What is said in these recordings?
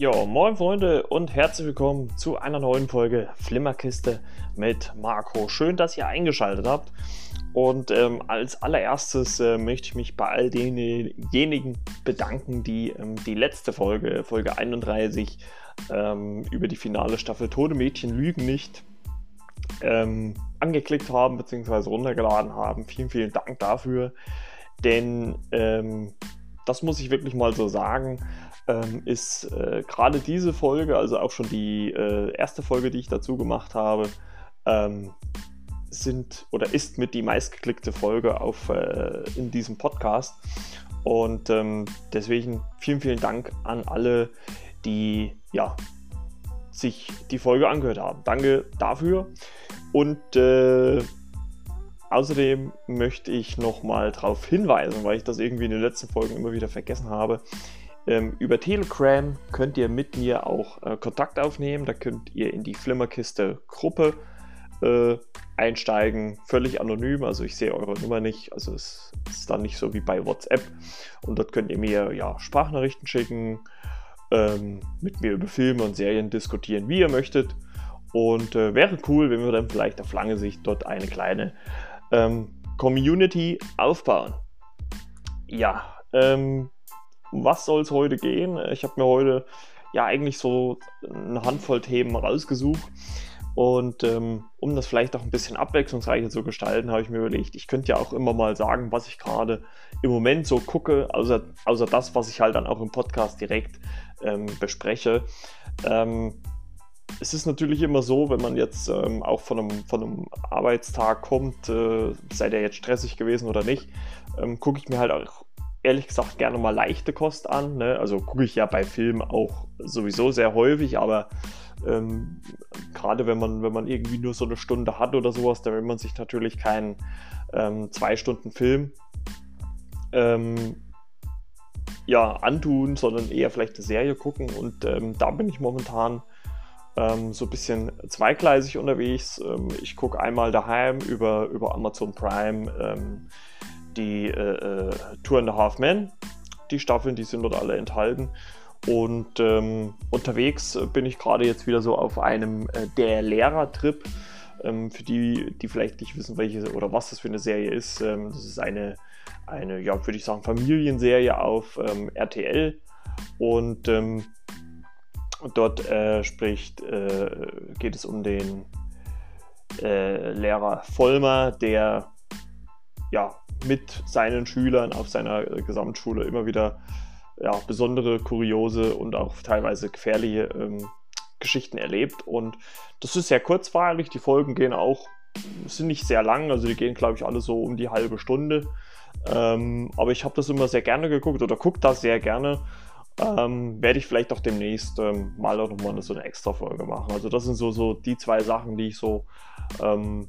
Jo, moin Freunde und herzlich willkommen zu einer neuen Folge Flimmerkiste mit Marco. Schön, dass ihr eingeschaltet habt. Und ähm, als allererstes äh, möchte ich mich bei all denjenigen bedanken, die ähm, die letzte Folge, Folge 31, ähm, über die finale Staffel Tode Mädchen Lügen nicht ähm, angeklickt haben bzw. runtergeladen haben. Vielen, vielen Dank dafür. Denn ähm, das muss ich wirklich mal so sagen ähm, ist äh, gerade diese Folge, also auch schon die äh, erste Folge, die ich dazu gemacht habe, ähm, sind oder ist mit die meistgeklickte Folge auf, äh, in diesem Podcast. Und ähm, deswegen vielen, vielen Dank an alle, die ja, sich die Folge angehört haben. Danke dafür. Und äh, außerdem möchte ich nochmal darauf hinweisen, weil ich das irgendwie in den letzten Folgen immer wieder vergessen habe. Ähm, über Telegram könnt ihr mit mir auch äh, Kontakt aufnehmen. Da könnt ihr in die Flimmerkiste Gruppe äh, einsteigen, völlig anonym. Also ich sehe eure Nummer nicht. Also es ist dann nicht so wie bei WhatsApp. Und dort könnt ihr mir ja Sprachnachrichten schicken, ähm, mit mir über Filme und Serien diskutieren, wie ihr möchtet. Und äh, wäre cool, wenn wir dann vielleicht auf lange Sicht dort eine kleine ähm, Community aufbauen. Ja, ähm, um was soll es heute gehen? Ich habe mir heute ja eigentlich so eine Handvoll Themen rausgesucht. Und ähm, um das vielleicht auch ein bisschen abwechslungsreicher zu gestalten, habe ich mir überlegt, ich könnte ja auch immer mal sagen, was ich gerade im Moment so gucke, außer, außer das, was ich halt dann auch im Podcast direkt ähm, bespreche. Ähm, es ist natürlich immer so, wenn man jetzt ähm, auch von einem, von einem Arbeitstag kommt, äh, sei der jetzt stressig gewesen oder nicht, ähm, gucke ich mir halt auch ehrlich gesagt gerne mal leichte Kost an. Ne? Also gucke ich ja bei Filmen auch sowieso sehr häufig, aber ähm, gerade wenn man, wenn man irgendwie nur so eine Stunde hat oder sowas, dann will man sich natürlich keinen ähm, zwei Stunden Film ähm, ja, antun, sondern eher vielleicht eine Serie gucken. Und ähm, da bin ich momentan ähm, so ein bisschen zweigleisig unterwegs. Ähm, ich gucke einmal daheim über, über Amazon Prime die äh, äh, Two and a Half Men. Die Staffeln, die sind dort alle enthalten. Und ähm, unterwegs bin ich gerade jetzt wieder so auf einem äh, Der Lehrer-Trip. Ähm, für die, die vielleicht nicht wissen, welche oder was das für eine Serie ist. Ähm, das ist eine, eine ja, würde ich sagen, Familienserie auf ähm, RTL. Und ähm, dort äh, spricht, äh, geht es um den äh, Lehrer Vollmer, der ja, mit seinen Schülern auf seiner Gesamtschule immer wieder ja, besondere, kuriose und auch teilweise gefährliche ähm, Geschichten erlebt. Und das ist sehr kurzweilig. Die Folgen gehen auch, sind nicht sehr lang, also die gehen, glaube ich, alle so um die halbe Stunde. Ähm, aber ich habe das immer sehr gerne geguckt oder gucke das sehr gerne. Ähm, werde ich vielleicht auch demnächst ähm, mal auch nochmal so eine extra Folge machen. Also das sind so, so die zwei Sachen, die ich so ähm,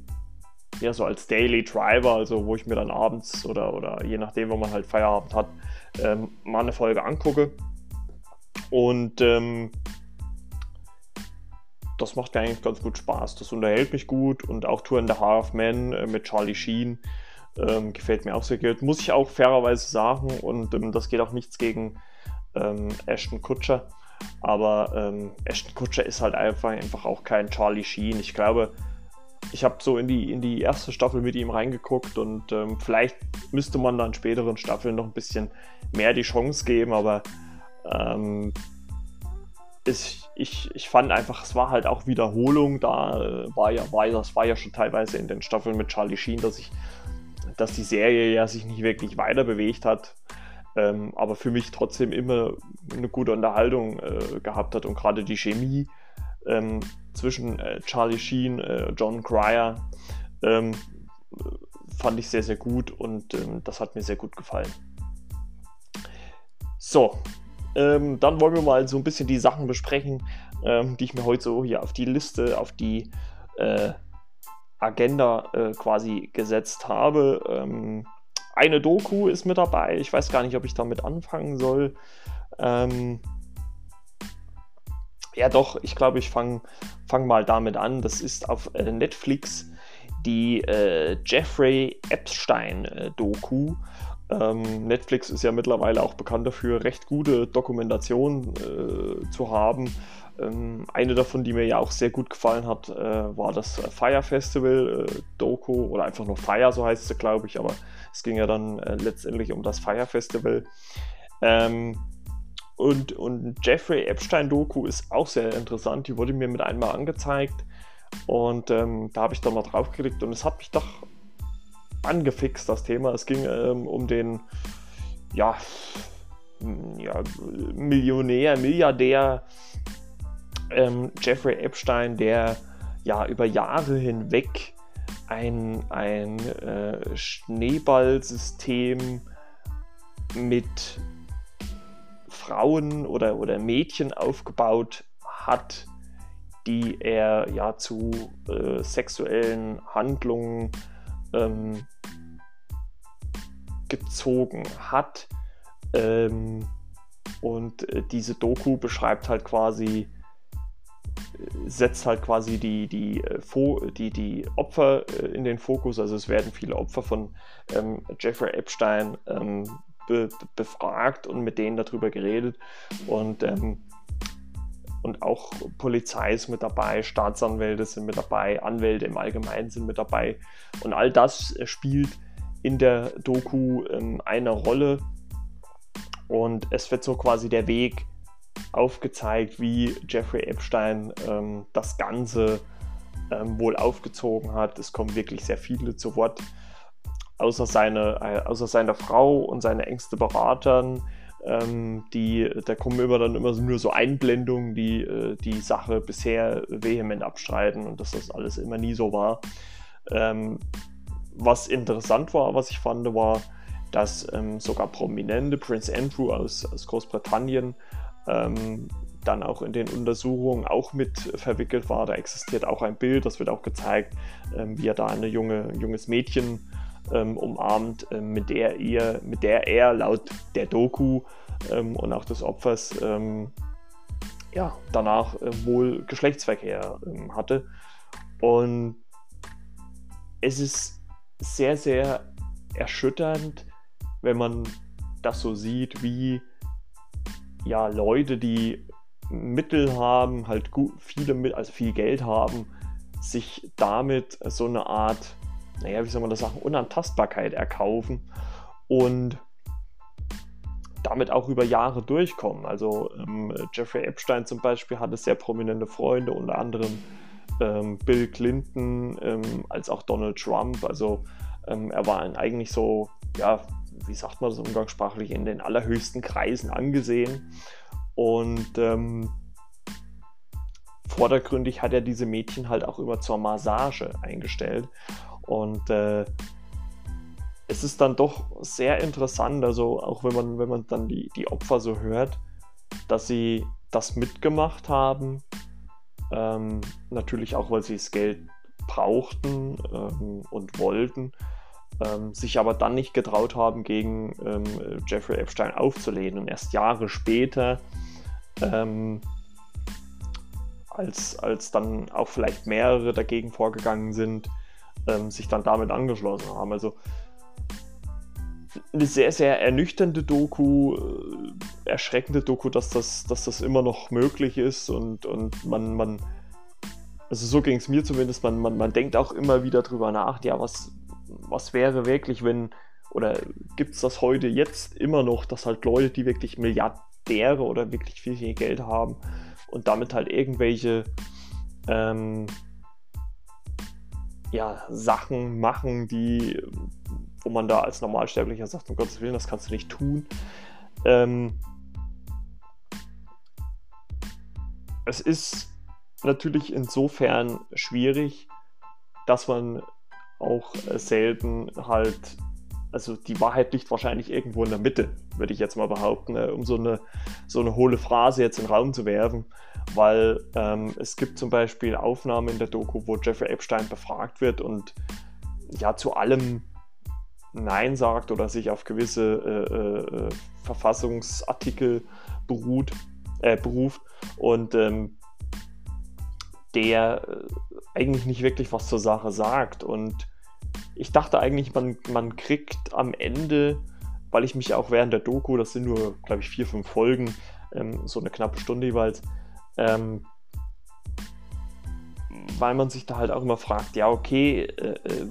ja, so als Daily Driver, also wo ich mir dann abends oder, oder je nachdem, wo man halt Feierabend hat, ähm, mal eine Folge angucke. Und ähm, das macht mir eigentlich ganz gut Spaß. Das unterhält mich gut und auch Tour in the Half Man äh, mit Charlie Sheen ähm, gefällt mir auch sehr gut. Muss ich auch fairerweise sagen und ähm, das geht auch nichts gegen ähm, Ashton Kutscher. Aber ähm, Ashton Kutscher ist halt einfach, einfach auch kein Charlie Sheen. Ich glaube, ich habe so in die, in die erste Staffel mit ihm reingeguckt und ähm, vielleicht müsste man dann späteren Staffeln noch ein bisschen mehr die Chance geben, aber ähm, ich, ich, ich fand einfach, es war halt auch Wiederholung, da äh, war ja, war, das war ja schon teilweise in den Staffeln mit Charlie Sheen, dass ich, dass die Serie ja sich nicht wirklich weiter bewegt hat. Ähm, aber für mich trotzdem immer eine gute Unterhaltung äh, gehabt hat und gerade die Chemie ähm, zwischen äh, Charlie Sheen, äh, John Cryer ähm, fand ich sehr, sehr gut und ähm, das hat mir sehr gut gefallen. So, ähm, dann wollen wir mal so ein bisschen die Sachen besprechen, ähm, die ich mir heute so hier auf die Liste, auf die äh, Agenda äh, quasi gesetzt habe. Ähm, eine Doku ist mit dabei. Ich weiß gar nicht, ob ich damit anfangen soll. Ähm, ja, doch, ich glaube, ich fange fang mal damit an. Das ist auf äh, Netflix die äh, Jeffrey Epstein-Doku. Ähm, Netflix ist ja mittlerweile auch bekannt dafür, recht gute Dokumentation äh, zu haben. Ähm, eine davon, die mir ja auch sehr gut gefallen hat, äh, war das Fire Festival äh, Doku oder einfach nur Fire, so heißt es, glaube ich, aber es ging ja dann äh, letztendlich um das Fire Festival. Ähm, und, und Jeffrey Epstein Doku ist auch sehr interessant, die wurde mir mit einmal angezeigt. Und ähm, da habe ich dann mal drauf geklickt und es hat mich doch angefixt, das Thema. Es ging ähm, um den ja, ja, Millionär, Milliardär ähm, Jeffrey Epstein, der ja über Jahre hinweg ein, ein äh, Schneeballsystem mit Frauen oder, oder Mädchen aufgebaut hat, die er ja zu äh, sexuellen Handlungen ähm, gezogen hat. Ähm, und äh, diese Doku beschreibt halt quasi, äh, setzt halt quasi die, die, äh, die, die Opfer in den Fokus. Also es werden viele Opfer von ähm, Jeffrey Epstein ähm, be befragt und mit denen darüber geredet. Und ähm, und auch Polizei ist mit dabei, Staatsanwälte sind mit dabei, Anwälte im Allgemeinen sind mit dabei. Und all das spielt in der Doku ähm, eine Rolle. Und es wird so quasi der Weg aufgezeigt, wie Jeffrey Epstein ähm, das Ganze ähm, wohl aufgezogen hat. Es kommen wirklich sehr viele zu Wort. Außer, seine, äh, außer seiner Frau und seine engste Beratern ähm, die, da kommen immer dann immer nur so Einblendungen, die äh, die Sache bisher vehement abstreiten und dass das alles immer nie so war. Ähm, was interessant war, was ich fand, war, dass ähm, sogar prominente Prince Andrew aus, aus Großbritannien ähm, dann auch in den Untersuchungen auch mit verwickelt war. Da existiert auch ein Bild, das wird auch gezeigt, ähm, wie er da ein junge, junges Mädchen ähm, umarmt, ähm, mit, der ihr, mit der er laut der Doku ähm, und auch des Opfers ähm, ja, danach äh, wohl Geschlechtsverkehr ähm, hatte. Und es ist sehr, sehr erschütternd, wenn man das so sieht, wie ja, Leute, die Mittel haben, halt gut, viele, also viel Geld haben, sich damit so eine Art naja, wie soll man das sagen, Unantastbarkeit erkaufen und damit auch über Jahre durchkommen. Also ähm, Jeffrey Epstein zum Beispiel hatte sehr prominente Freunde, unter anderem ähm, Bill Clinton ähm, als auch Donald Trump. Also ähm, er war eigentlich so, ja, wie sagt man das umgangssprachlich, in den allerhöchsten Kreisen angesehen. Und ähm, vordergründig hat er diese Mädchen halt auch immer zur Massage eingestellt. Und äh, es ist dann doch sehr interessant, also auch wenn man, wenn man dann die, die Opfer so hört, dass sie das mitgemacht haben. Ähm, natürlich auch, weil sie das Geld brauchten ähm, und wollten, ähm, sich aber dann nicht getraut haben, gegen ähm, Jeffrey Epstein aufzulehnen. Und erst Jahre später, ähm, als, als dann auch vielleicht mehrere dagegen vorgegangen sind, ähm, sich dann damit angeschlossen haben. Also eine sehr, sehr ernüchternde Doku, äh, erschreckende Doku, dass das, dass das immer noch möglich ist und, und man, man, also so ging es mir zumindest, man, man, man denkt auch immer wieder drüber nach, ja, was, was wäre wirklich, wenn, oder gibt es das heute jetzt immer noch, dass halt Leute, die wirklich Milliardäre oder wirklich viel, viel Geld haben und damit halt irgendwelche ähm, ja, Sachen machen, die, wo man da als Normalsterblicher sagt, um Gottes Willen, das kannst du nicht tun. Ähm, es ist natürlich insofern schwierig, dass man auch selten halt, also die Wahrheit liegt wahrscheinlich irgendwo in der Mitte, würde ich jetzt mal behaupten, äh, um so eine, so eine hohle Phrase jetzt in den Raum zu werfen weil ähm, es gibt zum Beispiel Aufnahmen in der Doku, wo Jeffrey Epstein befragt wird und ja zu allem Nein sagt oder sich auf gewisse äh, äh, Verfassungsartikel beruht, äh, beruft und ähm, der äh, eigentlich nicht wirklich was zur Sache sagt. Und ich dachte eigentlich, man, man kriegt am Ende weil ich mich auch während der Doku, das sind nur, glaube ich, vier, fünf Folgen, ähm, so eine knappe Stunde jeweils, ähm, weil man sich da halt auch immer fragt, ja, okay, äh, äh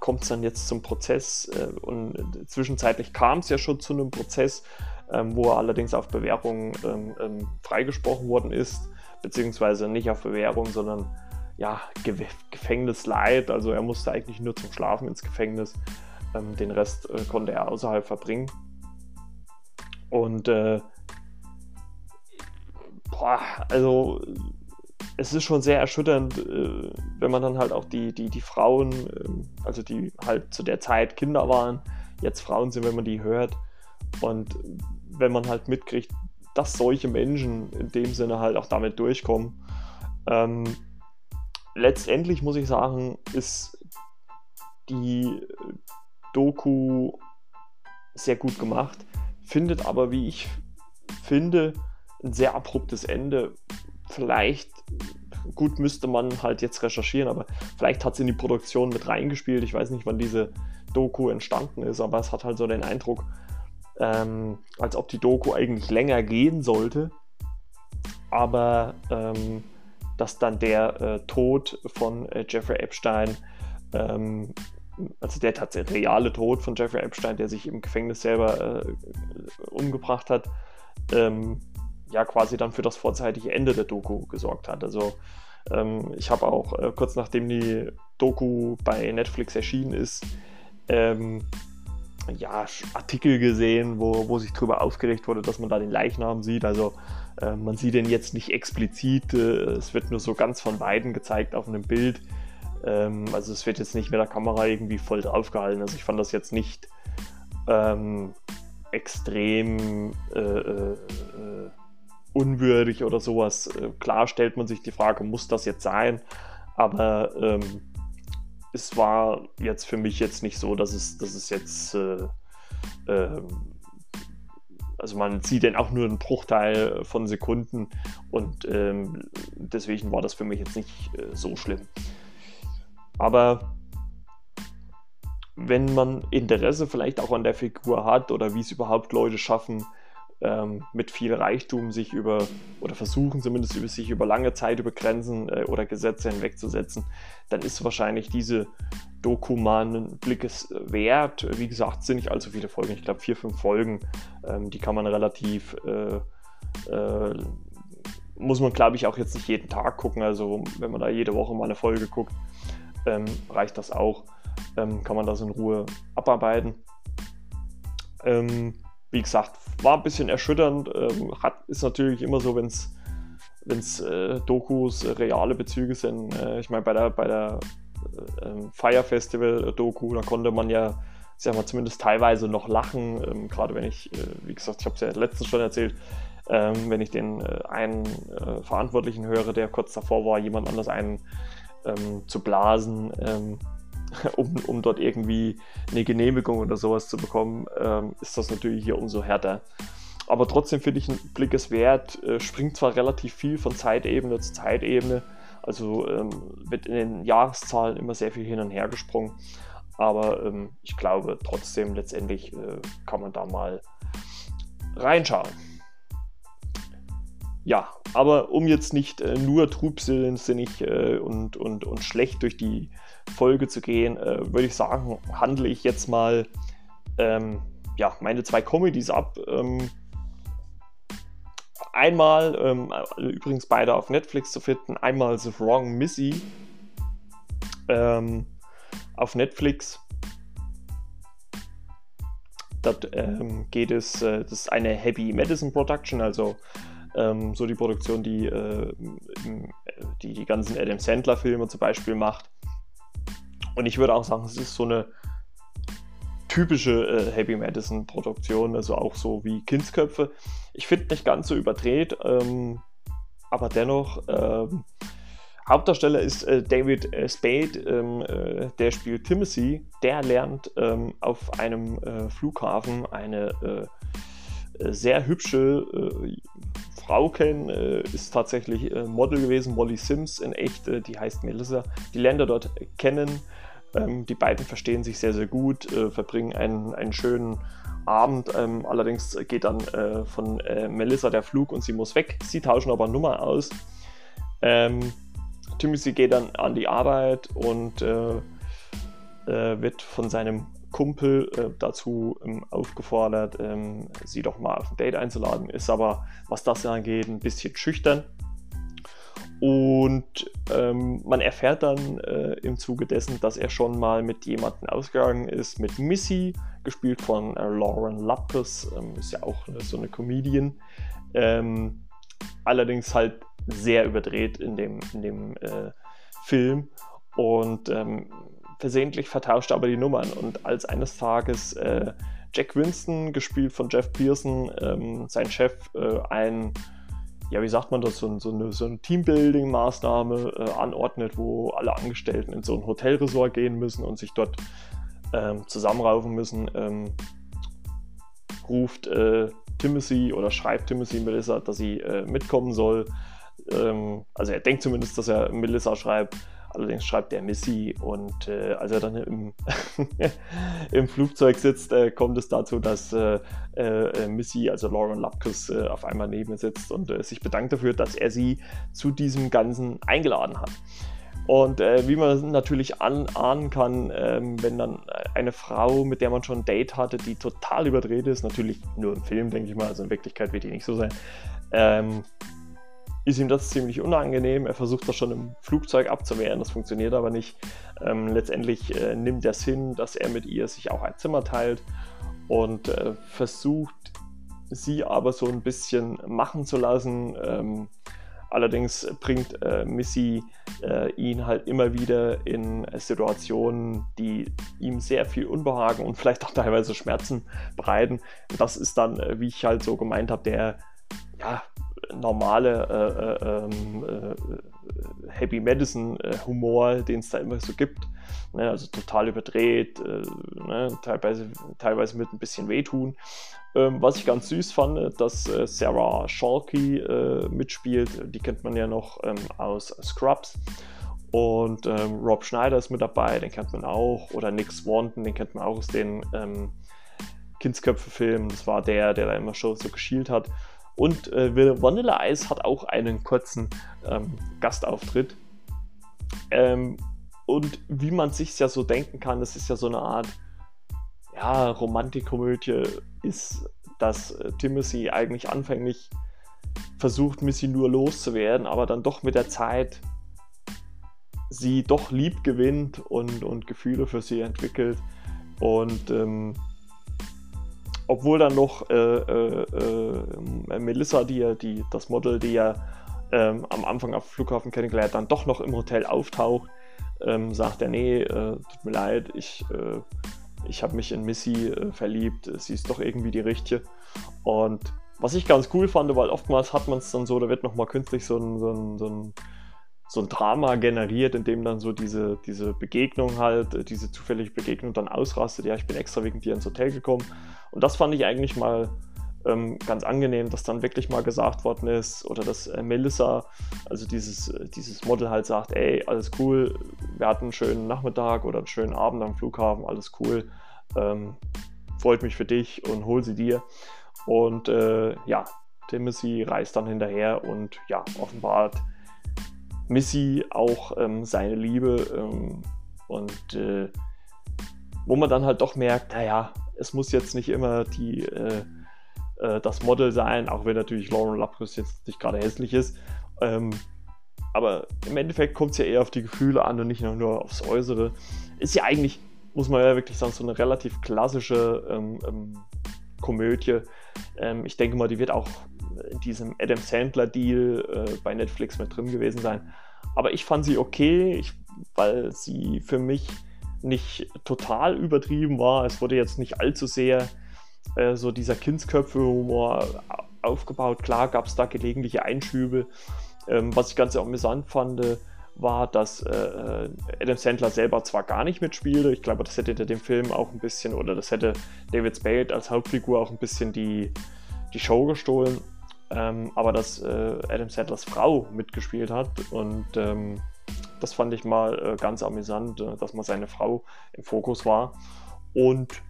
kommt es dann jetzt zum Prozess? Äh, und zwischenzeitlich kam es ja schon zu einem Prozess, ähm, wo er allerdings auf Bewährung ähm, ähm, freigesprochen worden ist, beziehungsweise nicht auf Bewährung, sondern ja, Ge Gefängnisleid. Also er musste eigentlich nur zum Schlafen ins Gefängnis. Ähm, den Rest äh, konnte er außerhalb verbringen. Und äh, boah, also es ist schon sehr erschütternd, äh, wenn man dann halt auch die, die, die Frauen, ähm, also die halt zu der Zeit Kinder waren, jetzt Frauen sind, wenn man die hört. Und wenn man halt mitkriegt, dass solche Menschen in dem Sinne halt auch damit durchkommen. Ähm, letztendlich muss ich sagen, ist die Doku sehr gut gemacht, findet aber, wie ich finde, ein sehr abruptes Ende. Vielleicht, gut müsste man halt jetzt recherchieren, aber vielleicht hat es in die Produktion mit reingespielt. Ich weiß nicht, wann diese Doku entstanden ist, aber es hat halt so den Eindruck, ähm, als ob die Doku eigentlich länger gehen sollte. Aber ähm, dass dann der äh, Tod von äh, Jeffrey Epstein, ähm, also der tatsächlich reale Tod von Jeffrey Epstein, der sich im Gefängnis selber äh, umgebracht hat, ähm, ja quasi dann für das vorzeitige Ende der Doku gesorgt hat. Also ähm, ich habe auch äh, kurz nachdem die Doku bei Netflix erschienen ist, ähm, ja, Artikel gesehen, wo, wo sich darüber aufgeregt wurde, dass man da den Leichnam sieht. Also äh, man sieht den jetzt nicht explizit, äh, es wird nur so ganz von beiden gezeigt auf einem Bild. Ähm, also es wird jetzt nicht mit der Kamera irgendwie voll draufgehalten. Also ich fand das jetzt nicht ähm, extrem äh, unwürdig oder sowas. Klar stellt man sich die Frage, muss das jetzt sein? Aber ähm, es war jetzt für mich jetzt nicht so, dass es, dass es jetzt, äh, äh, also man sieht dann auch nur einen Bruchteil von Sekunden und ähm, deswegen war das für mich jetzt nicht äh, so schlimm. Aber wenn man Interesse vielleicht auch an der Figur hat oder wie es überhaupt Leute schaffen, ähm, mit viel Reichtum sich über oder versuchen zumindest über sich über lange Zeit über Grenzen äh, oder Gesetze hinwegzusetzen, dann ist wahrscheinlich diese Doku mal Blickes wert. Wie gesagt, sind nicht allzu viele Folgen, ich glaube vier, fünf Folgen, ähm, die kann man relativ äh, äh, muss man, glaube ich, auch jetzt nicht jeden Tag gucken. Also, wenn man da jede Woche mal eine Folge guckt, ähm, reicht das auch. Ähm, kann man das in Ruhe abarbeiten. Ähm, wie gesagt, war ein bisschen erschütternd. Ähm, hat, ist natürlich immer so, wenn es äh, Dokus äh, reale Bezüge sind. Äh, ich meine, bei der, bei der äh, ähm, Fire Festival Doku, da konnte man ja, sag mal, zumindest teilweise noch lachen. Ähm, Gerade wenn ich, äh, wie gesagt, ich habe es ja letztens schon erzählt, ähm, wenn ich den äh, einen Verantwortlichen höre, der kurz davor war, jemand anders einen ähm, zu blasen ähm, um, um dort irgendwie eine Genehmigung oder sowas zu bekommen, ähm, ist das natürlich hier umso härter. Aber trotzdem finde ich, ein Blick ist wert, äh, springt zwar relativ viel von Zeitebene zu Zeitebene, also ähm, wird in den Jahreszahlen immer sehr viel hin und her gesprungen, aber ähm, ich glaube trotzdem letztendlich äh, kann man da mal reinschauen. Ja, aber um jetzt nicht äh, nur trübsinnig äh, und, und, und schlecht durch die Folge zu gehen, äh, würde ich sagen, handle ich jetzt mal ähm, ja, meine zwei Comedies ab. Ähm, einmal, ähm, übrigens beide auf Netflix zu finden, einmal The Wrong Missy ähm, auf Netflix. Dort ähm, geht es, äh, das ist eine Heavy Medicine Production, also ähm, so die Produktion, die, äh, die die ganzen Adam Sandler Filme zum Beispiel macht. Und ich würde auch sagen, es ist so eine typische äh, Happy Madison Produktion, also auch so wie Kindsköpfe. Ich finde nicht ganz so überdreht, ähm, aber dennoch. Ähm, Hauptdarsteller ist äh, David äh, Spade, ähm, äh, der spielt Timothy. Der lernt ähm, auf einem äh, Flughafen eine äh, sehr hübsche Frau kennen, ist tatsächlich Model gewesen, Molly Sims in echt, die heißt Melissa. Die lernt er dort kennen ähm, die beiden verstehen sich sehr, sehr gut, äh, verbringen einen, einen schönen Abend. Ähm, allerdings geht dann äh, von äh, Melissa der Flug und sie muss weg. Sie tauschen aber Nummer aus. Ähm, Timothy geht dann an die Arbeit und äh, äh wird von seinem Kumpel äh, dazu ähm, aufgefordert, ähm, sie doch mal auf ein Date einzuladen. Ist aber, was das angeht, ein bisschen schüchtern. Und ähm, man erfährt dann äh, im Zuge dessen, dass er schon mal mit jemandem ausgegangen ist, mit Missy, gespielt von äh, Lauren Lapkus, ähm, ist ja auch äh, so eine Comedian. Ähm, allerdings halt sehr überdreht in dem, in dem äh, Film und ähm, versehentlich vertauscht aber die Nummern. Und als eines Tages äh, Jack Winston, gespielt von Jeff Pearson, ähm, sein Chef, äh, ein ja, wie sagt man das, so, so eine, so eine Teambuilding-Maßnahme äh, anordnet, wo alle Angestellten in so ein Hotelresort gehen müssen und sich dort ähm, zusammenraufen müssen, ähm, ruft äh, Timothy oder schreibt Timothy Melissa, dass sie äh, mitkommen soll. Ähm, also er denkt zumindest, dass er Melissa schreibt. Allerdings schreibt er Missy und äh, als er dann im, im Flugzeug sitzt, äh, kommt es dazu, dass äh, äh Missy, also Lauren Lapkus, äh, auf einmal neben ihm sitzt und äh, sich bedankt dafür, dass er sie zu diesem Ganzen eingeladen hat. Und äh, wie man natürlich ahnen kann, ähm, wenn dann eine Frau, mit der man schon ein Date hatte, die total überdreht ist, natürlich nur im Film, denke ich mal, also in Wirklichkeit wird die nicht so sein, ähm, ist ihm das ziemlich unangenehm. Er versucht das schon im Flugzeug abzuwehren, das funktioniert aber nicht. Ähm, letztendlich äh, nimmt er es hin, dass er mit ihr sich auch ein Zimmer teilt und äh, versucht sie aber so ein bisschen machen zu lassen. Ähm, allerdings bringt äh, Missy äh, ihn halt immer wieder in Situationen, die ihm sehr viel Unbehagen und vielleicht auch teilweise Schmerzen bereiten. Das ist dann, äh, wie ich halt so gemeint habe, der ja, normale äh, äh, ähm, äh, Happy Medicine äh, Humor, den es da immer so gibt. Ne? Also total überdreht, äh, ne? teilweise, teilweise mit ein bisschen wehtun. Ähm, was ich ganz süß fand, dass äh, Sarah Schalke mitspielt. Die kennt man ja noch ähm, aus Scrubs. Und ähm, Rob Schneider ist mit dabei, den kennt man auch. Oder Nick Swanton, den kennt man auch aus den ähm, Kindsköpfe-Filmen. Das war der, der da immer schon so geschielt hat. Und äh, Vanilla Ice hat auch einen kurzen ähm, Gastauftritt. Ähm, und wie man sich ja so denken kann, das ist ja so eine Art ja, Romantikkomödie, ist, dass äh, Timothy eigentlich anfänglich versucht, Missy nur loszuwerden, aber dann doch mit der Zeit sie doch lieb gewinnt und, und Gefühle für sie entwickelt. Und ähm, obwohl dann noch äh, äh, äh, Melissa, die die, das Model, die ja ähm, am Anfang auf dem Flughafen kennengelernt, dann doch noch im Hotel auftaucht, ähm, sagt er, nee, äh, tut mir leid, ich, äh, ich habe mich in Missy äh, verliebt, sie ist doch irgendwie die richtige. Und was ich ganz cool fand, weil oftmals hat man es dann so, da wird nochmal künstlich so ein, so ein, so ein so ein Drama generiert, in dem dann so diese, diese Begegnung halt, äh, diese zufällige Begegnung dann ausrastet. Ja, ich bin extra wegen dir ins Hotel gekommen. Und das fand ich eigentlich mal ähm, ganz angenehm, dass dann wirklich mal gesagt worden ist, oder dass äh, Melissa, also dieses, äh, dieses Model halt sagt, ey, alles cool, wir hatten einen schönen Nachmittag oder einen schönen Abend am Flughafen, alles cool, ähm, freut mich für dich und hol sie dir. Und äh, ja, Timothy reist dann hinterher und ja, offenbart Missy auch ähm, seine Liebe ähm, und äh, wo man dann halt doch merkt, naja, es muss jetzt nicht immer die, äh, äh, das Model sein, auch wenn natürlich Lauren Lapkus jetzt nicht gerade hässlich ist. Ähm, aber im Endeffekt kommt es ja eher auf die Gefühle an und nicht nur aufs Äußere. Ist ja eigentlich, muss man ja wirklich sagen, so eine relativ klassische ähm, ähm, Komödie. Ähm, ich denke mal, die wird auch diesem Adam Sandler-Deal äh, bei Netflix mit drin gewesen sein. Aber ich fand sie okay, ich, weil sie für mich nicht total übertrieben war. Es wurde jetzt nicht allzu sehr äh, so dieser Kindsköpfe-Humor aufgebaut. Klar gab es da gelegentliche Einschübe. Ähm, was ich ganz amüsant fand, war, dass äh, Adam Sandler selber zwar gar nicht mitspielte, ich glaube, das hätte dem Film auch ein bisschen, oder das hätte David Spade als Hauptfigur auch ein bisschen die, die Show gestohlen, ähm, aber dass äh, Adam Sandlers Frau mitgespielt hat und ähm, das fand ich mal äh, ganz amüsant, äh, dass mal seine Frau im Fokus war. Und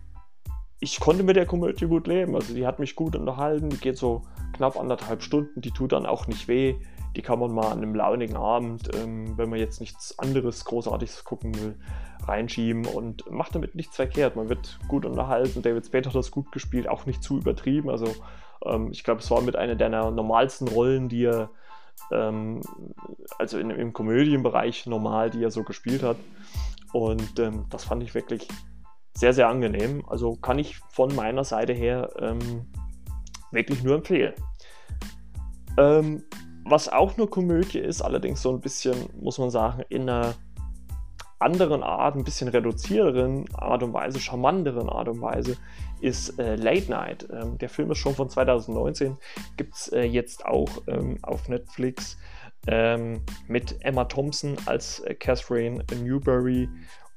ich konnte mit der Komödie gut leben. Also die hat mich gut unterhalten, die geht so knapp anderthalb Stunden, die tut dann auch nicht weh. Die kann man mal an einem launigen Abend, ähm, wenn man jetzt nichts anderes Großartiges gucken will, reinschieben und macht damit nichts verkehrt. Man wird gut unterhalten. David Spade hat das gut gespielt, auch nicht zu übertrieben. Also ähm, ich glaube, es war mit einer der normalsten Rollen, die er, ähm, also in, im Komödienbereich normal, die er so gespielt hat. Und ähm, das fand ich wirklich sehr, sehr angenehm. Also kann ich von meiner Seite her ähm, wirklich nur empfehlen. Ähm, was auch eine Komödie ist, allerdings so ein bisschen, muss man sagen, in einer anderen Art, ein bisschen reduzierteren Art und Weise, charmanteren Art und Weise, ist äh, Late Night. Ähm, der Film ist schon von 2019, gibt es äh, jetzt auch ähm, auf Netflix ähm, mit Emma Thompson als äh, Catherine Newberry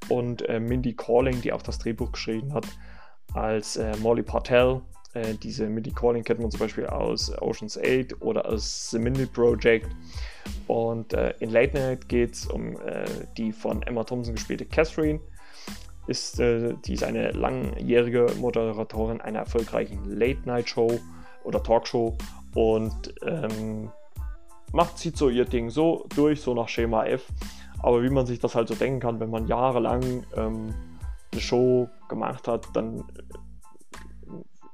und äh, Mindy Calling, die auch das Drehbuch geschrieben hat, als äh, Molly Partel. Äh, diese Mindy Calling kennt man zum Beispiel aus Ocean's 8 oder aus The Mindy Project. Und äh, in Late Night geht es um äh, die von Emma Thompson gespielte Catherine. Ist, äh, die ist eine langjährige Moderatorin einer erfolgreichen Late Night Show oder Talkshow und ähm, macht, zieht so ihr Ding so durch, so nach Schema F aber wie man sich das halt so denken kann, wenn man jahrelang ähm, eine Show gemacht hat, dann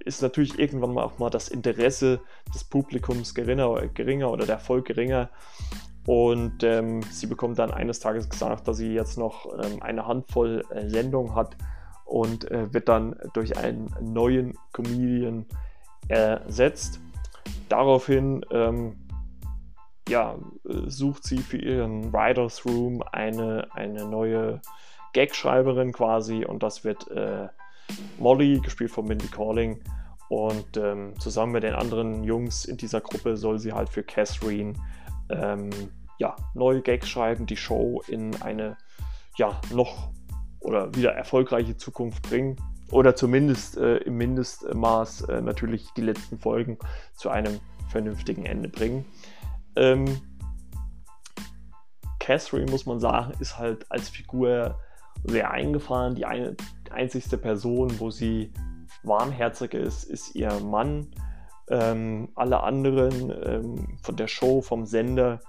ist natürlich irgendwann mal auch mal das Interesse des Publikums geringer, geringer oder der Erfolg geringer. Und ähm, sie bekommt dann eines Tages gesagt, dass sie jetzt noch ähm, eine Handvoll äh, Sendungen hat und äh, wird dann durch einen neuen Comedian ersetzt. Daraufhin ähm, ja, sucht sie für ihren Writers Room eine, eine neue Gagschreiberin quasi und das wird äh, Molly, gespielt von Mindy Calling. Und ähm, zusammen mit den anderen Jungs in dieser Gruppe soll sie halt für Catherine ähm, ja, neue Gags schreiben, die Show in eine ja, noch oder wieder erfolgreiche Zukunft bringen. Oder zumindest äh, im Mindestmaß äh, natürlich die letzten Folgen zu einem vernünftigen Ende bringen. Ähm, Catherine, muss man sagen, ist halt als Figur sehr eingefahren. Die eine, einzigste Person, wo sie warmherzig ist, ist ihr Mann. Ähm, alle anderen ähm, von der Show, vom Sender,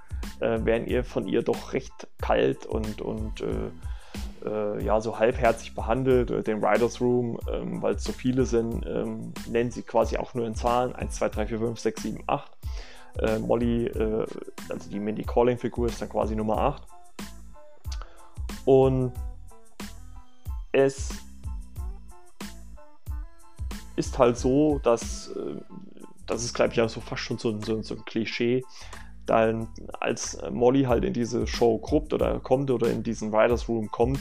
äh, werden ihr von ihr doch recht kalt und, und äh, äh, ja, so halbherzig behandelt. Den Writers Room, ähm, weil es so viele sind, ähm, nennen sie quasi auch nur in Zahlen 1, 2, 3, 4, 5, 6, 7, 8. Äh, Molly, äh, also die Mindy Calling-Figur, ist dann quasi Nummer 8. Und es ist halt so, dass äh, das ist, glaube ich, ja so fast schon so, so, so ein Klischee, dann als Molly halt in diese Show gruppt oder kommt oder in diesen Writers Room kommt,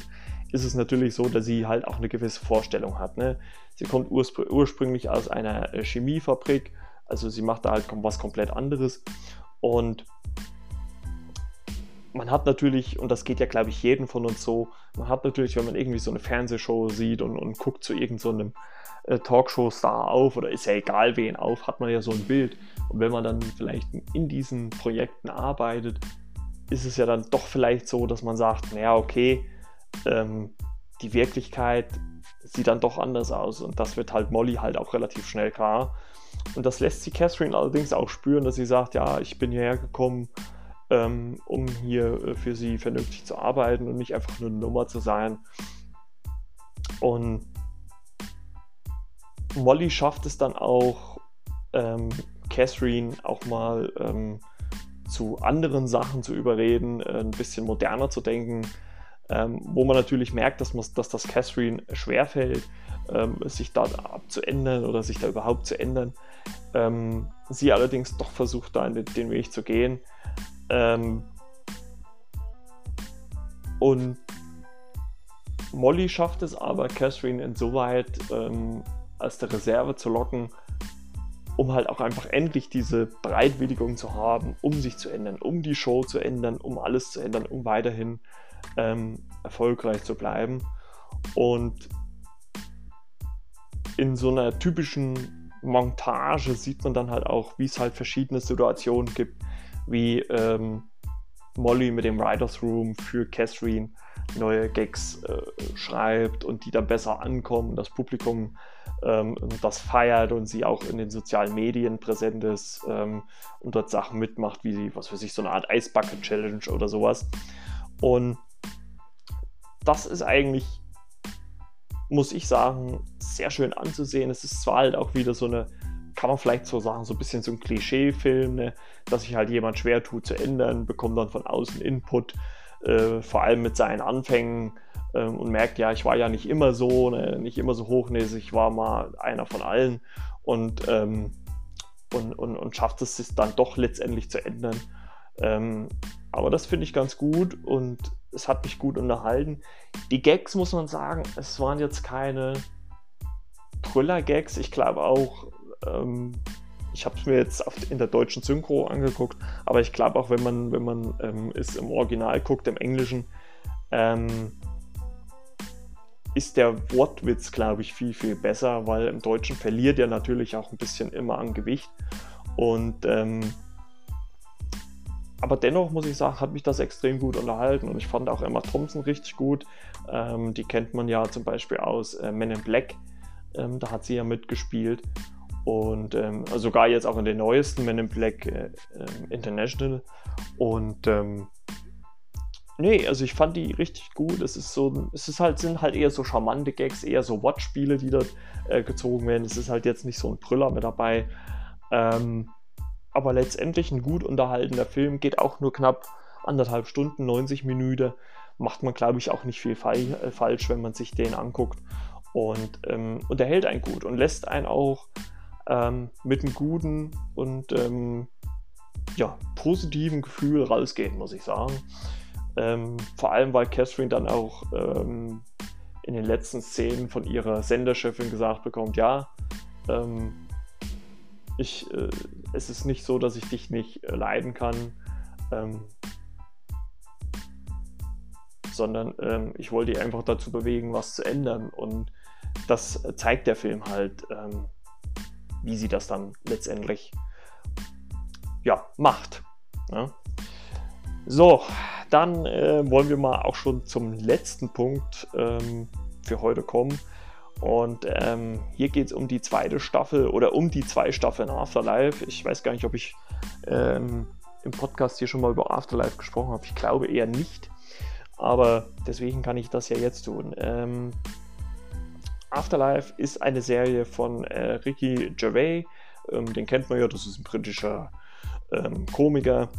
ist es natürlich so, dass sie halt auch eine gewisse Vorstellung hat. Ne? Sie kommt urspr ursprünglich aus einer äh, Chemiefabrik also sie macht da halt was komplett anderes. Und man hat natürlich, und das geht ja, glaube ich, jedem von uns so, man hat natürlich, wenn man irgendwie so eine Fernsehshow sieht und, und guckt zu irgendeinem so äh, Talkshow-Star auf oder ist ja egal wen auf, hat man ja so ein Bild. Und wenn man dann vielleicht in diesen Projekten arbeitet, ist es ja dann doch vielleicht so, dass man sagt, naja, okay, ähm, die Wirklichkeit sieht dann doch anders aus. Und das wird halt Molly halt auch relativ schnell klar. Und das lässt sie Catherine allerdings auch spüren, dass sie sagt, ja, ich bin hierher gekommen, ähm, um hier äh, für sie vernünftig zu arbeiten und nicht einfach nur eine Nummer zu sein. Und Molly schafft es dann auch, ähm, Catherine auch mal ähm, zu anderen Sachen zu überreden, äh, ein bisschen moderner zu denken, ähm, wo man natürlich merkt, dass, man, dass das Catherine schwerfällt, ähm, sich da abzuändern oder sich da überhaupt zu ändern. Ähm, sie allerdings doch versucht, da den, den Weg zu gehen. Ähm, und Molly schafft es aber, Catherine insoweit ähm, als der Reserve zu locken, um halt auch einfach endlich diese Breitwilligung zu haben, um sich zu ändern, um die Show zu ändern, um alles zu ändern, um weiterhin ähm, erfolgreich zu bleiben. Und in so einer typischen Montage sieht man dann halt auch, wie es halt verschiedene Situationen gibt, wie ähm, Molly mit dem Writers Room für Catherine neue Gags äh, schreibt und die dann besser ankommen, das Publikum ähm, das feiert und sie auch in den sozialen Medien präsent ist ähm, und dort Sachen mitmacht, wie sie, was weiß ich, so eine Art Eisbucket Challenge oder sowas. Und das ist eigentlich, muss ich sagen, sehr schön anzusehen. Es ist zwar halt auch wieder so eine, kann man vielleicht so sagen, so ein bisschen so ein Klischee-Film, ne? Dass sich halt jemand schwer tut zu ändern, bekommt dann von außen Input, äh, vor allem mit seinen Anfängen ähm, und merkt, ja, ich war ja nicht immer so, ne, nicht immer so hochnäsig, ich war mal einer von allen und, ähm, und, und, und schafft es sich dann doch letztendlich zu ändern. Ähm, aber das finde ich ganz gut und es hat mich gut unterhalten. Die Gags muss man sagen, es waren jetzt keine Brüller-Gags. Ich glaube auch, ähm, ich habe es mir jetzt in der deutschen Synchro angeguckt, aber ich glaube auch, wenn man, wenn man ähm, es im Original guckt, im Englischen, ähm, ist der Wortwitz, glaube ich, viel, viel besser, weil im Deutschen verliert er natürlich auch ein bisschen immer an Gewicht. Und ähm, aber dennoch muss ich sagen, hat mich das extrem gut unterhalten und ich fand auch Emma Thompson richtig gut. Ähm, die kennt man ja zum Beispiel aus äh, Men in Black, ähm, da hat sie ja mitgespielt und ähm, sogar jetzt auch in den neuesten Men in Black äh, äh, International und ähm, Nee, also ich fand die richtig gut. Es ist so, es ist halt, sind halt eher so charmante Gags, eher so Wortspiele, die dort äh, gezogen werden. Es ist halt jetzt nicht so ein Brüller mit dabei. Ähm, aber letztendlich ein gut unterhaltener Film, geht auch nur knapp anderthalb Stunden, 90 Minuten. Macht man, glaube ich, auch nicht viel fa äh, falsch, wenn man sich den anguckt. Und ähm, unterhält einen gut und lässt einen auch ähm, mit einem guten und ähm, ja, positiven Gefühl rausgehen, muss ich sagen. Ähm, vor allem, weil Catherine dann auch ähm, in den letzten Szenen von ihrer Senderchefin gesagt bekommt, ja, ähm, ich, äh, es ist nicht so, dass ich dich nicht äh, leiden kann, ähm, sondern ich wollte dich einfach dazu bewegen, was zu ändern. Und das zeigt der Film halt, ähm, wie sie das dann letztendlich ja, macht. Ja? Ne? So, dann äh, wollen wir mal auch schon zum letzten Punkt ähm, für heute kommen. Und ähm, hier geht es um die zweite Staffel oder um die zwei Staffeln Afterlife. Ich weiß gar nicht, ob ich ähm, im Podcast hier schon mal über Afterlife gesprochen habe. Ich glaube eher nicht. Aber deswegen kann ich das ja jetzt tun. Afterlife ist eine Serie von äh, Ricky Gervais. Ähm, den kennt man ja, das ist ein britischer ähm, Komiker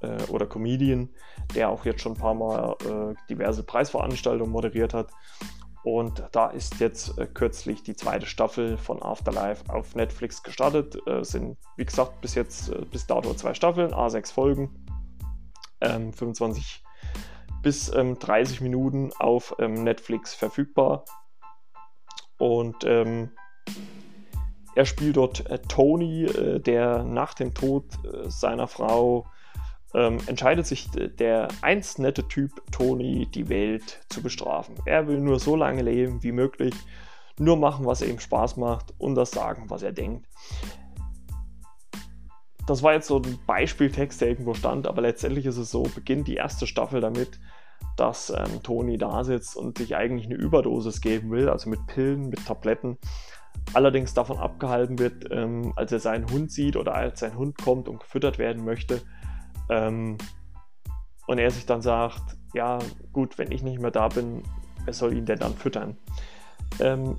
äh, oder Comedian, der auch jetzt schon ein paar Mal äh, diverse Preisveranstaltungen moderiert hat. Und da ist jetzt äh, kürzlich die zweite Staffel von Afterlife auf Netflix gestartet. Es äh, sind, wie gesagt, bis jetzt, äh, bis dato zwei Staffeln, A6 Folgen, ähm, 25 bis ähm, 30 Minuten auf ähm, Netflix verfügbar. Und ähm, er spielt dort äh, Tony, äh, der nach dem Tod äh, seiner Frau ähm, entscheidet sich der einst nette Typ Tony, die Welt zu bestrafen. Er will nur so lange leben wie möglich, nur machen, was ihm Spaß macht und das sagen, was er denkt. Das war jetzt so ein Beispieltext, der irgendwo stand, aber letztendlich ist es so, beginnt die erste Staffel damit, dass ähm, Tony da sitzt und sich eigentlich eine Überdosis geben will, also mit Pillen, mit Tabletten. Allerdings davon abgehalten wird, ähm, als er seinen Hund sieht oder als sein Hund kommt und gefüttert werden möchte, ähm, und er sich dann sagt, ja gut, wenn ich nicht mehr da bin, wer soll ihn denn dann füttern? Ähm,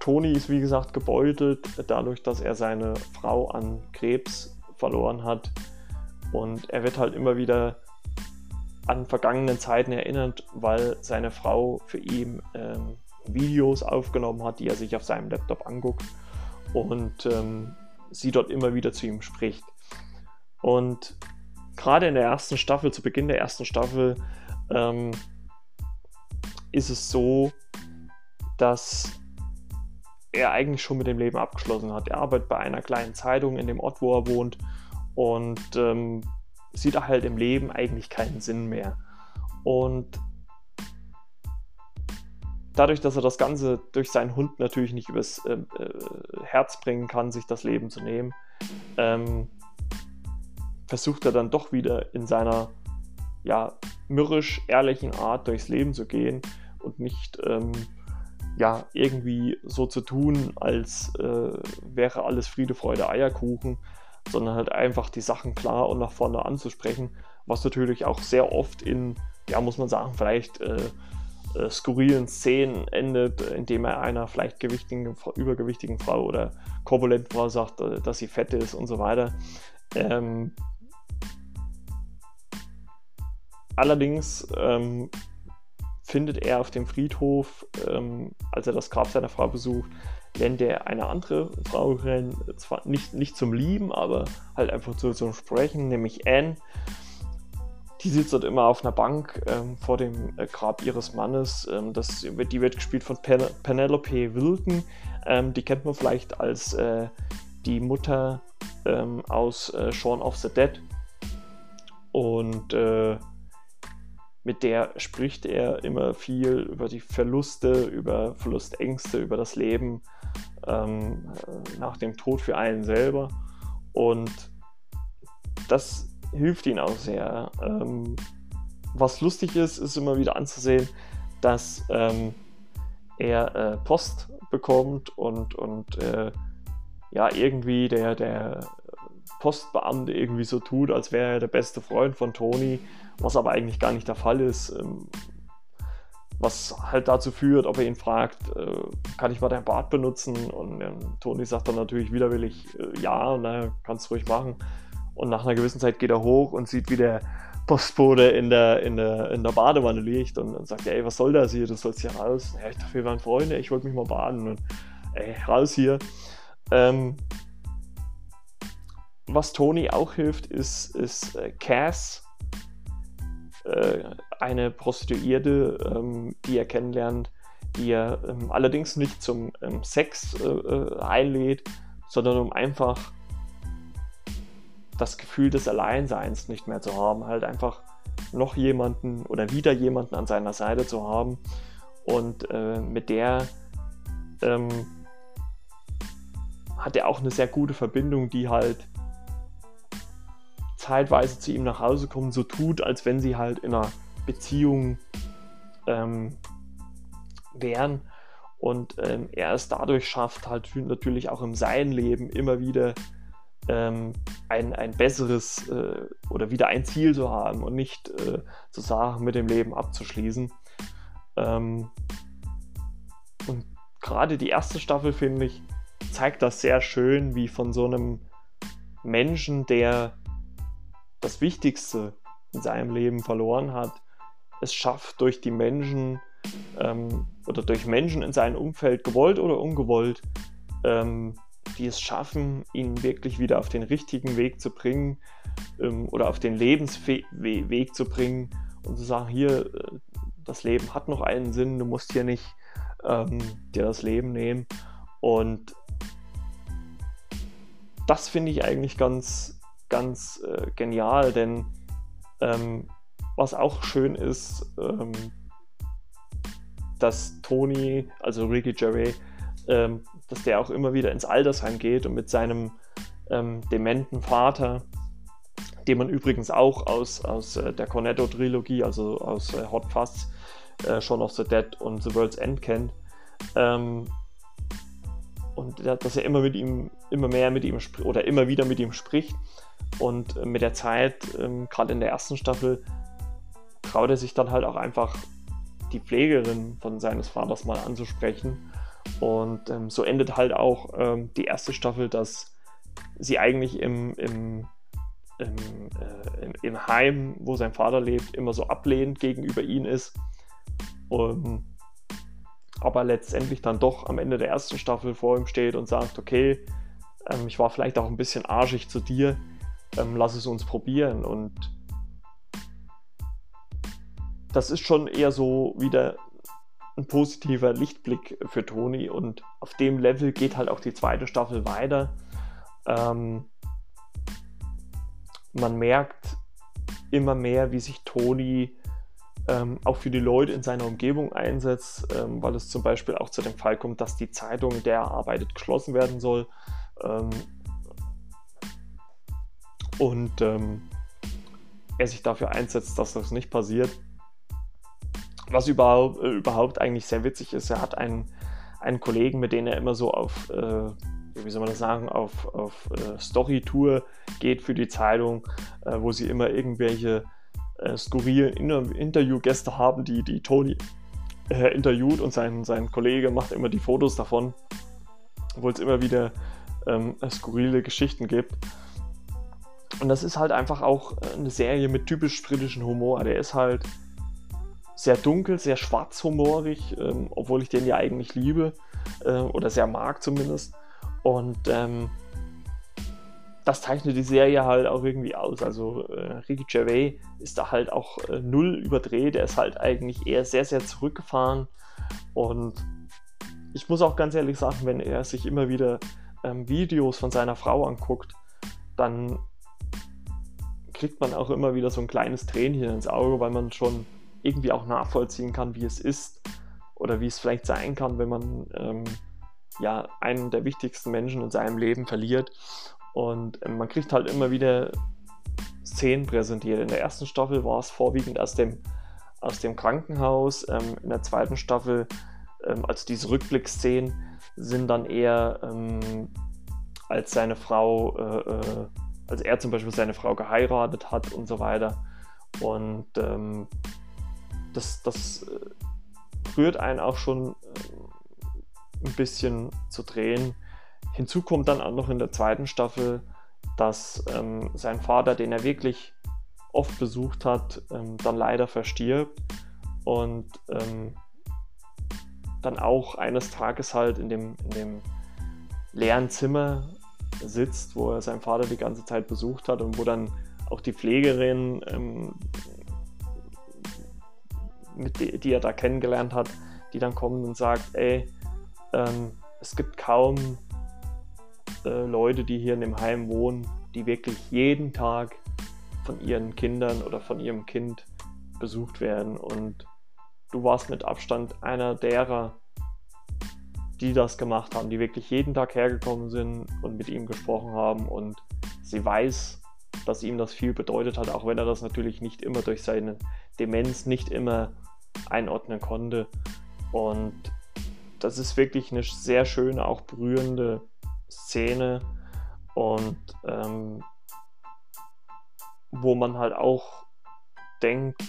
Toni ist wie gesagt gebeutelt dadurch, dass er seine Frau an Krebs verloren hat. Und er wird halt immer wieder an vergangenen Zeiten erinnert, weil seine Frau für ihn ähm, Videos aufgenommen hat, die er sich auf seinem Laptop anguckt und ähm, sie dort immer wieder zu ihm spricht. Und gerade in der ersten Staffel, zu Beginn der ersten Staffel, ähm, ist es so, dass er eigentlich schon mit dem Leben abgeschlossen hat. Er arbeitet bei einer kleinen Zeitung in dem Ort, wo er wohnt und ähm, sieht halt im Leben eigentlich keinen Sinn mehr. Und dadurch, dass er das Ganze durch seinen Hund natürlich nicht übers äh, äh, Herz bringen kann, sich das Leben zu nehmen, ähm, versucht er dann doch wieder in seiner ja, mürrisch ehrlichen Art durchs Leben zu gehen und nicht ähm, ja, irgendwie so zu tun, als äh, wäre alles Friede, Freude, Eierkuchen, sondern halt einfach die Sachen klar und nach vorne anzusprechen, was natürlich auch sehr oft in, ja, muss man sagen, vielleicht äh, äh, skurrilen Szenen endet, indem er einer vielleicht gewichtigen, übergewichtigen Frau oder korpulenten Frau sagt, äh, dass sie fett ist und so weiter. Ähm, allerdings ähm, findet er auf dem Friedhof, ähm, als er das Grab seiner Frau besucht, lernt er eine andere Frau kennen, zwar nicht, nicht zum Lieben, aber halt einfach zu, zum Sprechen, nämlich Anne. Die sitzt dort immer auf einer Bank ähm, vor dem äh, Grab ihres Mannes. Ähm, das, die wird gespielt von Pen Penelope Wilton. Ähm, die kennt man vielleicht als äh, die Mutter ähm, aus äh, Shaun of the Dead. Und äh, mit der spricht er immer viel über die Verluste, über Verlustängste, über das Leben ähm, nach dem Tod für einen selber. Und das hilft ihm auch sehr. Ähm, was lustig ist, ist immer wieder anzusehen, dass ähm, er äh, Post bekommt und, und äh, ja, irgendwie der, der Postbeamte irgendwie so tut, als wäre er der beste Freund von Toni was aber eigentlich gar nicht der Fall ist. Ähm, was halt dazu führt, ob er ihn fragt, äh, kann ich mal dein Bad benutzen? Und ähm, Toni sagt dann natürlich widerwillig äh, ja, und naja, kannst du ruhig machen. Und nach einer gewissen Zeit geht er hoch und sieht, wie der Postbote in der, in der, in der Badewanne liegt und, und sagt, ey, was soll das hier? Du sollst hier raus. Ja, ich dachte, wir waren Freunde, ich wollte mich mal baden. Und ey, raus hier. Ähm, was Toni auch hilft, ist, ist äh, Cass, äh, eine Prostituierte, ähm, die er kennenlernt, die er ähm, allerdings nicht zum ähm, Sex äh, äh, einlädt, sondern um einfach das Gefühl des Alleinseins nicht mehr zu haben, halt einfach noch jemanden oder wieder jemanden an seiner Seite zu haben. Und äh, mit der ähm, hat er auch eine sehr gute Verbindung, die halt zeitweise zu ihm nach Hause kommen, so tut, als wenn sie halt in einer Beziehung ähm, wären. Und ähm, er es dadurch schafft, halt natürlich auch in seinem Leben immer wieder ähm, ein, ein besseres äh, oder wieder ein Ziel zu haben und nicht äh, sagen, mit dem Leben abzuschließen. Ähm, und gerade die erste Staffel, finde ich, zeigt das sehr schön, wie von so einem Menschen, der das Wichtigste in seinem Leben verloren hat, es schafft durch die Menschen ähm, oder durch Menschen in seinem Umfeld, gewollt oder ungewollt, ähm, die es schaffen, ihn wirklich wieder auf den richtigen Weg zu bringen ähm, oder auf den Lebensweg zu bringen und zu sagen, hier, äh, das Leben hat noch einen Sinn, du musst hier nicht ähm, dir das Leben nehmen. Und das finde ich eigentlich ganz, ganz äh, genial, denn ähm, was auch schön ist, ähm, dass Tony, also Ricky Gervais, ähm, dass der auch immer wieder ins Altersheim geht und mit seinem ähm, dementen Vater, den man übrigens auch aus, aus äh, der Cornetto-Trilogie, also aus äh, Hot Fuzz, äh, Shaun of the Dead und The World's End kennt, ähm, und dass er immer mit ihm, immer mehr mit ihm oder immer wieder mit ihm spricht und äh, mit der Zeit, ähm, gerade in der ersten Staffel, traut er sich dann halt auch einfach die Pflegerin von seines Vaters mal anzusprechen. Und ähm, so endet halt auch ähm, die erste Staffel, dass sie eigentlich im, im, im, äh, im, Heim, wo sein Vater lebt, immer so ablehnend gegenüber ihm ist. Und, aber letztendlich dann doch am Ende der ersten Staffel vor ihm steht und sagt, okay, ähm, ich war vielleicht auch ein bisschen arschig zu dir, ähm, lass es uns probieren. Und das ist schon eher so wieder ein positiver Lichtblick für Toni und auf dem Level geht halt auch die zweite Staffel weiter. Ähm, man merkt immer mehr, wie sich Toni ähm, auch für die Leute in seiner Umgebung einsetzt, ähm, weil es zum Beispiel auch zu dem Fall kommt, dass die Zeitung, in der er arbeitet, geschlossen werden soll. Und ähm, er sich dafür einsetzt, dass das nicht passiert. Was überhaupt, äh, überhaupt eigentlich sehr witzig ist, er hat einen, einen Kollegen, mit dem er immer so auf, äh, wie soll man das sagen, auf, auf äh, Story-Tour geht für die Zeitung, äh, wo sie immer irgendwelche äh, skurrilen Inter Interviewgäste haben, die, die Tony äh, interviewt und sein, sein Kollege macht immer die Fotos davon, wo es immer wieder ähm, skurrile Geschichten gibt. Und das ist halt einfach auch eine Serie mit typisch britischem Humor. Der ist halt sehr dunkel, sehr schwarzhumorig, ähm, obwohl ich den ja eigentlich liebe äh, oder sehr mag zumindest. Und ähm, das zeichnet die Serie halt auch irgendwie aus. Also äh, Ricky Gervais ist da halt auch äh, null überdreht. Er ist halt eigentlich eher sehr, sehr zurückgefahren. Und ich muss auch ganz ehrlich sagen, wenn er sich immer wieder ähm, Videos von seiner Frau anguckt, dann kriegt man auch immer wieder so ein kleines Tränchen ins Auge, weil man schon irgendwie auch nachvollziehen kann, wie es ist oder wie es vielleicht sein kann, wenn man ähm, ja einen der wichtigsten Menschen in seinem Leben verliert. Und ähm, man kriegt halt immer wieder Szenen präsentiert. In der ersten Staffel war es vorwiegend aus dem, aus dem Krankenhaus. Ähm, in der zweiten Staffel, also diese Rückblickszenen, sind dann eher ähm, als seine Frau, äh, äh, als er zum Beispiel seine Frau geheiratet hat und so weiter. Und ähm, das, das äh, rührt einen auch schon äh, ein bisschen zu drehen. Hinzu kommt dann auch noch in der zweiten Staffel, dass ähm, sein Vater, den er wirklich oft besucht hat, ähm, dann leider verstirbt und ähm, dann auch eines Tages halt in dem, in dem leeren Zimmer sitzt, wo er seinen Vater die ganze Zeit besucht hat und wo dann auch die Pflegerin ähm, die, die, er da kennengelernt hat, die dann kommt und sagt, ey, ähm, es gibt kaum äh, Leute, die hier in dem Heim wohnen, die wirklich jeden Tag von ihren Kindern oder von ihrem Kind besucht werden. Und du warst mit Abstand einer derer, die das gemacht haben, die wirklich jeden Tag hergekommen sind und mit ihm gesprochen haben. Und sie weiß, dass ihm das viel bedeutet hat, auch wenn er das natürlich nicht immer durch seine Demenz nicht immer einordnen konnte. Und das ist wirklich eine sehr schöne, auch berührende Szene und ähm, wo man halt auch denkt,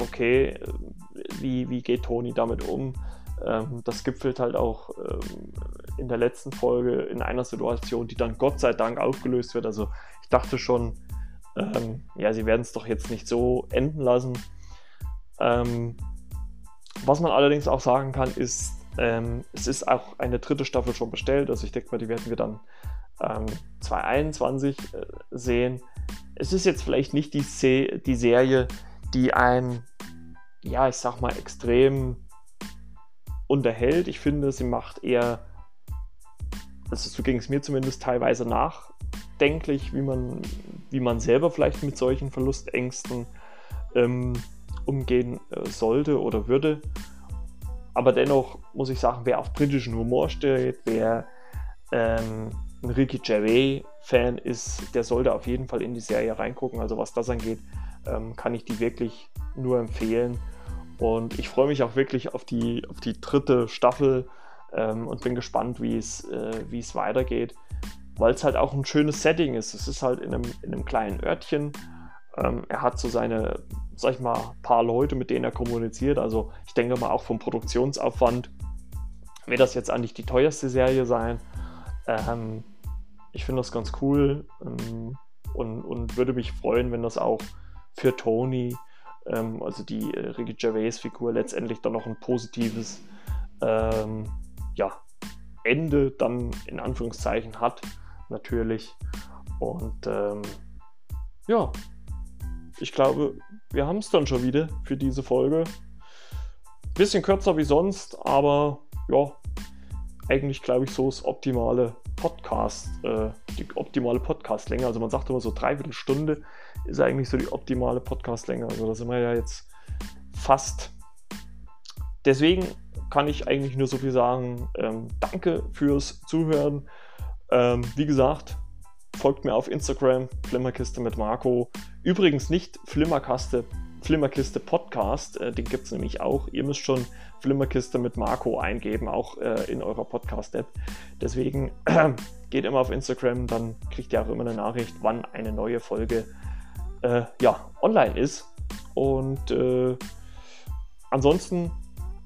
okay, wie, wie geht Toni damit um? Ähm, das gipfelt halt auch ähm, in der letzten Folge in einer Situation, die dann Gott sei Dank aufgelöst wird. Also ich dachte schon, ähm, ja, sie werden es doch jetzt nicht so enden lassen. Ähm, was man allerdings auch sagen kann, ist, ähm, es ist auch eine dritte Staffel schon bestellt. Also ich denke mal, die werden wir dann ähm, 2021 äh, sehen. Es ist jetzt vielleicht nicht die, Se die Serie, die ein, ja, ich sag mal, extrem unterhält. Ich finde, sie macht eher, also so ging es mir zumindest teilweise nachdenklich, wie man, wie man selber vielleicht mit solchen Verlustängsten ähm, umgehen äh, sollte oder würde. Aber dennoch muss ich sagen, wer auf britischen Humor steht, wer ähm, ein Ricky Gervais-Fan ist, der sollte auf jeden Fall in die Serie reingucken. Also was das angeht, ähm, kann ich die wirklich nur empfehlen. Und ich freue mich auch wirklich auf die, auf die dritte Staffel ähm, und bin gespannt, wie es, äh, wie es weitergeht, weil es halt auch ein schönes Setting ist. Es ist halt in einem, in einem kleinen Örtchen. Ähm, er hat so seine sag ich mal, paar Leute, mit denen er kommuniziert. Also ich denke mal auch vom Produktionsaufwand wird das jetzt eigentlich die teuerste Serie sein. Ähm, ich finde das ganz cool ähm, und, und würde mich freuen, wenn das auch für Tony, ähm, also die äh, Ricky Gervais-Figur, letztendlich dann noch ein positives ähm, ja, Ende dann in Anführungszeichen hat, natürlich. Und ähm, ja, ich glaube, wir haben es dann schon wieder für diese Folge. Bisschen kürzer wie sonst, aber ja, eigentlich glaube ich so das optimale Podcast, äh, die optimale Podcastlänge. Also man sagt immer so dreiviertel Stunde ist eigentlich so die optimale Podcastlänge. Also da sind wir ja jetzt fast. Deswegen kann ich eigentlich nur so viel sagen. Ähm, danke fürs Zuhören. Ähm, wie gesagt, folgt mir auf Instagram, Flimmerkiste mit Marco. Übrigens nicht Flimmerkaste, Flimmerkiste Podcast, äh, den gibt es nämlich auch. Ihr müsst schon Flimmerkiste mit Marco eingeben, auch äh, in eurer Podcast-App. Deswegen äh, geht immer auf Instagram, dann kriegt ihr auch immer eine Nachricht, wann eine neue Folge äh, ja, online ist. Und äh, ansonsten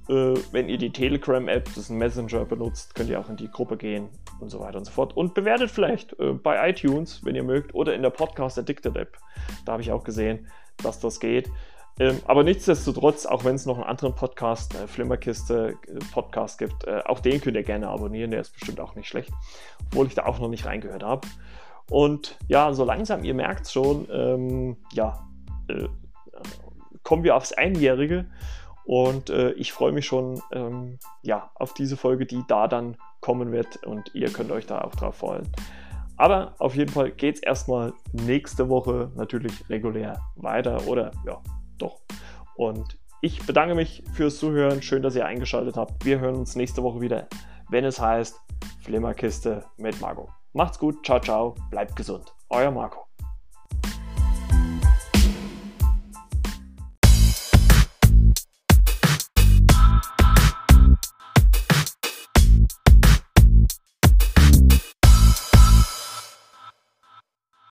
äh, wenn ihr die Telegram-App, das ist ein Messenger, benutzt, könnt ihr auch in die Gruppe gehen und so weiter und so fort. Und bewertet vielleicht äh, bei iTunes, wenn ihr mögt, oder in der Podcast Addicted App. Da habe ich auch gesehen, dass das geht. Ähm, aber nichtsdestotrotz, auch wenn es noch einen anderen Podcast, äh, Flimmerkiste äh, gibt, äh, auch den könnt ihr gerne abonnieren, der ist bestimmt auch nicht schlecht, obwohl ich da auch noch nicht reingehört habe. Und ja, so langsam, ihr merkt schon, ähm, ja, äh, kommen wir aufs Einjährige. Und äh, ich freue mich schon ähm, ja, auf diese Folge, die da dann kommen wird. Und ihr könnt euch da auch drauf freuen. Aber auf jeden Fall geht es erstmal nächste Woche natürlich regulär weiter. Oder ja, doch. Und ich bedanke mich fürs Zuhören. Schön, dass ihr eingeschaltet habt. Wir hören uns nächste Woche wieder, wenn es heißt Flimmerkiste mit Marco. Macht's gut, ciao, ciao, bleibt gesund. Euer Marco.